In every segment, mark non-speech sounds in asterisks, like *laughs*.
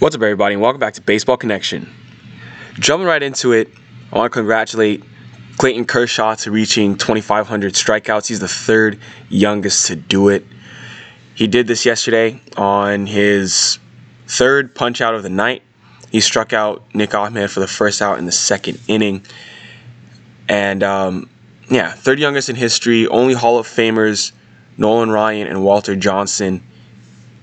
What's up, everybody, and welcome back to Baseball Connection. Jumping right into it, I want to congratulate Clayton Kershaw to reaching 2,500 strikeouts. He's the third youngest to do it. He did this yesterday on his third punch out of the night. He struck out Nick Ahmed for the first out in the second inning. And um, yeah, third youngest in history. Only Hall of Famers Nolan Ryan and Walter Johnson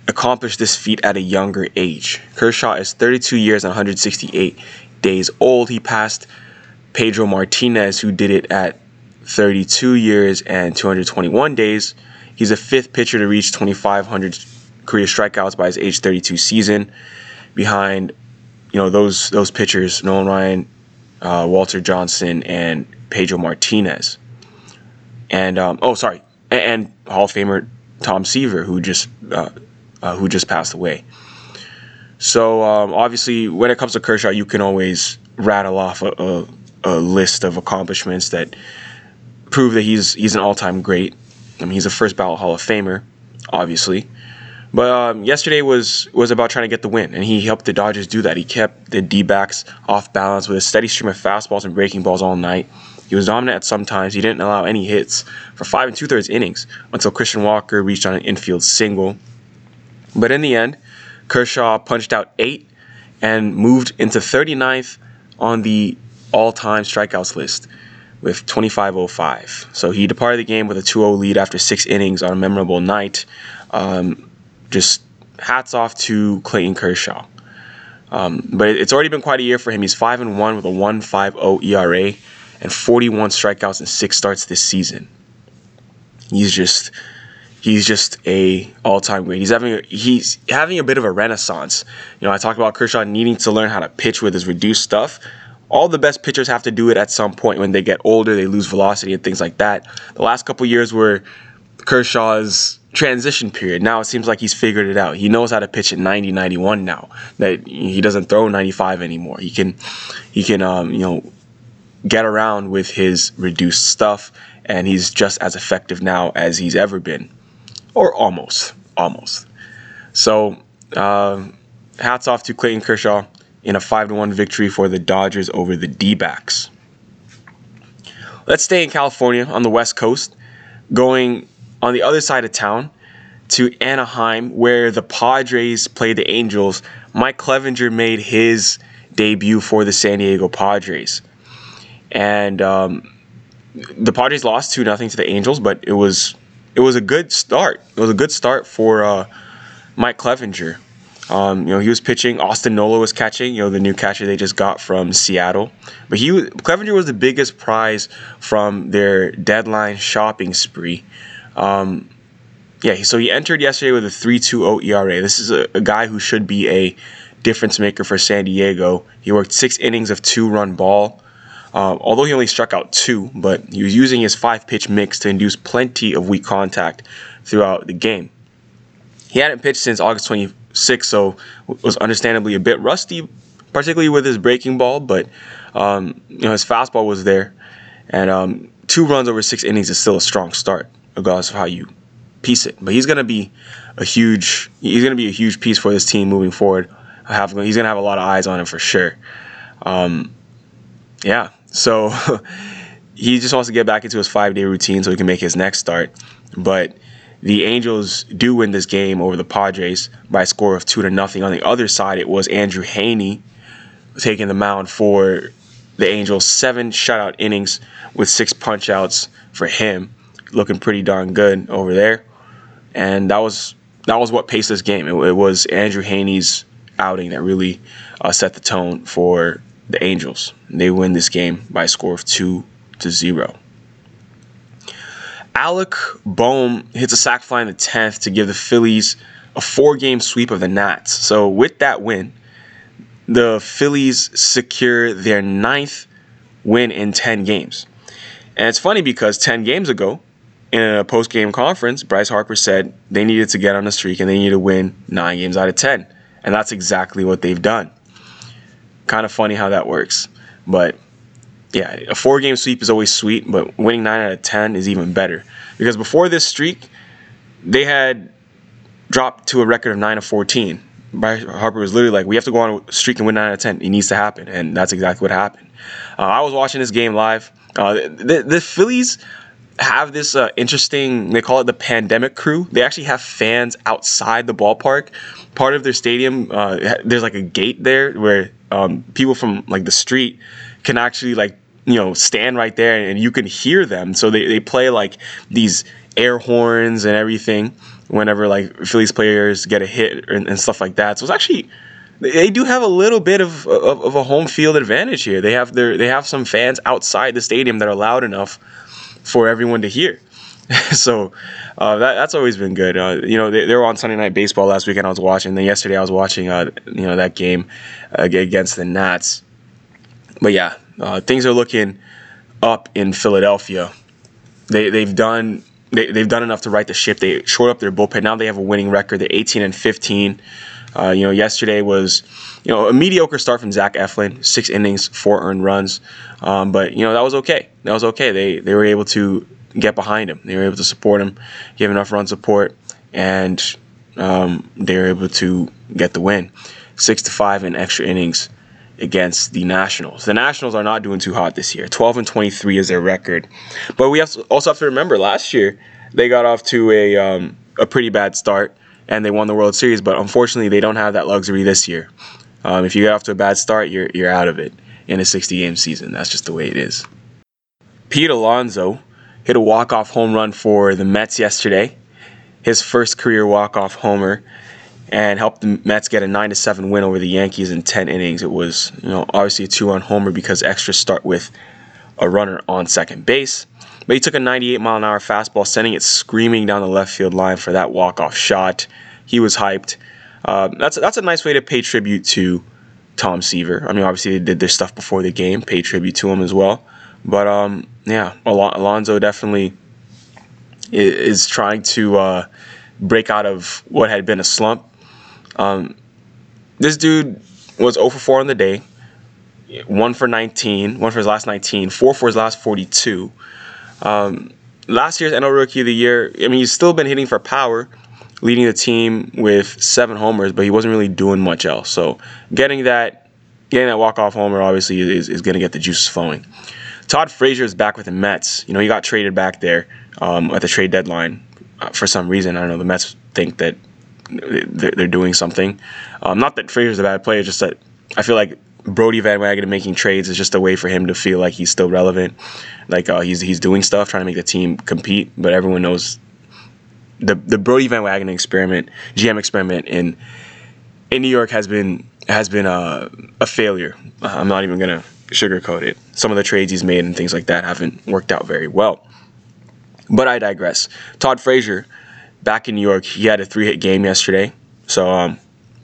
accomplished this feat at a younger age. Kershaw is 32 years and 168 days old. He passed Pedro Martinez, who did it at 32 years and 221 days. He's the fifth pitcher to reach 2,500 career strikeouts by his age 32 season, behind you know those those pitchers, Nolan Ryan, uh, Walter Johnson, and Pedro Martinez. And um, oh, sorry, and, and, Hall of Famer Tom Seaver, who just uh, who just passed away. So um, obviously, when it comes to Kershaw, you can always rattle off a, a, a list of accomplishments that prove that he's he's an all-time great. I mean, he's a first ballot Hall of Famer, obviously. But um, yesterday was was about trying to get the win, and he helped the Dodgers do that. He kept the D-backs off balance with a steady stream of fastballs and breaking balls all night. He was dominant at some times. He didn't allow any hits for five and two-thirds innings until Christian Walker reached on an infield single. But in the end, Kershaw punched out eight and moved into 39th on the all time strikeouts list with 25.05. So he departed the game with a 2 0 lead after six innings on a memorable night. Um, just hats off to Clayton Kershaw. Um, but it's already been quite a year for him. He's 5 and 1 with a 1.50 ERA and 41 strikeouts in six starts this season. He's just he's just a all-time great. He's having a, he's having a bit of a renaissance. You know, I talked about Kershaw needing to learn how to pitch with his reduced stuff. All the best pitchers have to do it at some point when they get older, they lose velocity and things like that. The last couple years were Kershaw's transition period. Now it seems like he's figured it out. He knows how to pitch at 90, 91 now. That he doesn't throw 95 anymore. He can he can um, you know get around with his reduced stuff and he's just as effective now as he's ever been or almost, almost. So, uh, hats off to Clayton Kershaw in a 5 1 victory for the Dodgers over the D backs. Let's stay in California on the West Coast, going on the other side of town to Anaheim, where the Padres played the Angels. Mike Clevinger made his debut for the San Diego Padres. And um, the Padres lost 2 0 to the Angels, but it was it was a good start. It was a good start for uh, Mike Clevinger. Um, you know, he was pitching. Austin Nola was catching. You know, the new catcher they just got from Seattle. But he Clevinger was the biggest prize from their deadline shopping spree. Um, yeah, so he entered yesterday with a 3.20 ERA. This is a, a guy who should be a difference maker for San Diego. He worked six innings of two-run ball. Um, although he only struck out two, but he was using his five pitch mix to induce plenty of weak contact throughout the game. He hadn't pitched since August 26th, so was understandably a bit rusty, particularly with his breaking ball, but um, you know his fastball was there, and um, two runs over six innings is still a strong start, regardless of how you piece it. But he's going to be a huge he's to be a huge piece for this team moving forward. Have, he's going to have a lot of eyes on him for sure. Um, yeah, so *laughs* he just wants to get back into his five day routine so he can make his next start. But the Angels do win this game over the Padres by a score of two to nothing. On the other side, it was Andrew Heaney taking the mound for the Angels. Seven shutout innings with six punchouts for him, looking pretty darn good over there. And that was that was what paced this game. It, it was Andrew Heaney's outing that really uh, set the tone for the Angels. They win this game by a score of 2 to 0. Alec Bohm hits a sac fly in the 10th to give the Phillies a four game sweep of the Nats. So, with that win, the Phillies secure their ninth win in 10 games. And it's funny because 10 games ago, in a post game conference, Bryce Harper said they needed to get on a streak and they needed to win nine games out of 10. And that's exactly what they've done. Kind of funny how that works. But yeah, a four game sweep is always sweet, but winning 9 out of 10 is even better. Because before this streak, they had dropped to a record of 9 of 14. Bryce Harper was literally like, "We have to go on a streak and win nine out of ten. It needs to happen," and that's exactly what happened. Uh, I was watching this game live. Uh, the, the Phillies have this uh, interesting they call it the pandemic crew they actually have fans outside the ballpark part of their stadium uh, there's like a gate there where um, people from like the street can actually like you know stand right there and you can hear them. So they, they play like these air horns and everything whenever like phillies players get a hit and, and stuff like that. So it's actually they do have a little bit of, of, of a home field advantage here. They have their they have some fans outside the stadium that are loud enough for everyone to hear. *laughs* so uh, that, that's always been good. Uh, you know, they, they, were on Sunday Night Baseball last weekend. I was watching. Then yesterday I was watching. Uh, you know that game against the Nats. But yeah, uh, things are looking up in Philadelphia. They they've done they, they've done enough to right the ship. They short up their bullpen. Now they have a winning record. They're 18 and 15. Uh, you know, yesterday was you know a mediocre start from Zach Eflin, six innings, four earned runs, um, but you know that was okay. That was okay. They they were able to get behind him. They were able to support him, give enough run support, and um, they were able to get the win, six to five in extra innings against the Nationals. The Nationals are not doing too hot this year. 12 and 23 is their record, but we also have to remember last year they got off to a um, a pretty bad start and they won the World Series. But unfortunately, they don't have that luxury this year. Um, if you get off to a bad start, you're you're out of it in a 60 game season. That's just the way it is. Pete Alonso hit a walk off home run for the Mets yesterday, his first career walk off homer, and helped the Mets get a nine to seven win over the Yankees in 10 innings. It was you know obviously a two run homer because extras start with a runner on second base. But he took a 98 mile an hour fastball, sending it screaming down the left field line for that walk off shot. He was hyped. Uh, that's that's a nice way to pay tribute to Tom Seaver. I mean, obviously they did their stuff before the game, pay tribute to him as well. But um, yeah, Al- definitely is, is trying to uh, break out of what had been a slump. Um, this dude was 0 for 4 on the day, one for 19, one for his last 19, four for his last 42. Um, last year's NL Rookie of the Year, I mean, he's still been hitting for power, leading the team with seven homers, but he wasn't really doing much else. So getting that, getting that walk off homer obviously is, is going to get the juices flowing. Todd Frazier is back with the Mets. You know, he got traded back there um, at the trade deadline uh, for some reason. I don't know. The Mets think that they're, doing something. Um, not that Frazier's a bad player, just that I feel like Brodie Van Wagenen making trades is just a way for him to feel like he's still relevant, like uh, he's he's doing stuff, trying to make the team compete. But everyone knows the the Brodie Van Wagenen experiment, GM experiment in in New York has been has been a, a failure. Uh, I'm not even gonna sugarcoat it. Some of the trades he's made and things like that haven't worked out very well. But I digress. Todd Frazier, back in New York, he had a three hit game yesterday. So um,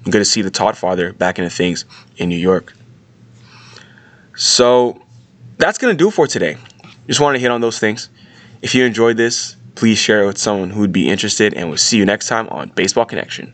good to see the Todd father back into things in New York. So that's going to do for today. Just wanted to hit on those things. If you enjoyed this, please share it with someone who would be interested, and we'll see you next time on Baseball Connection.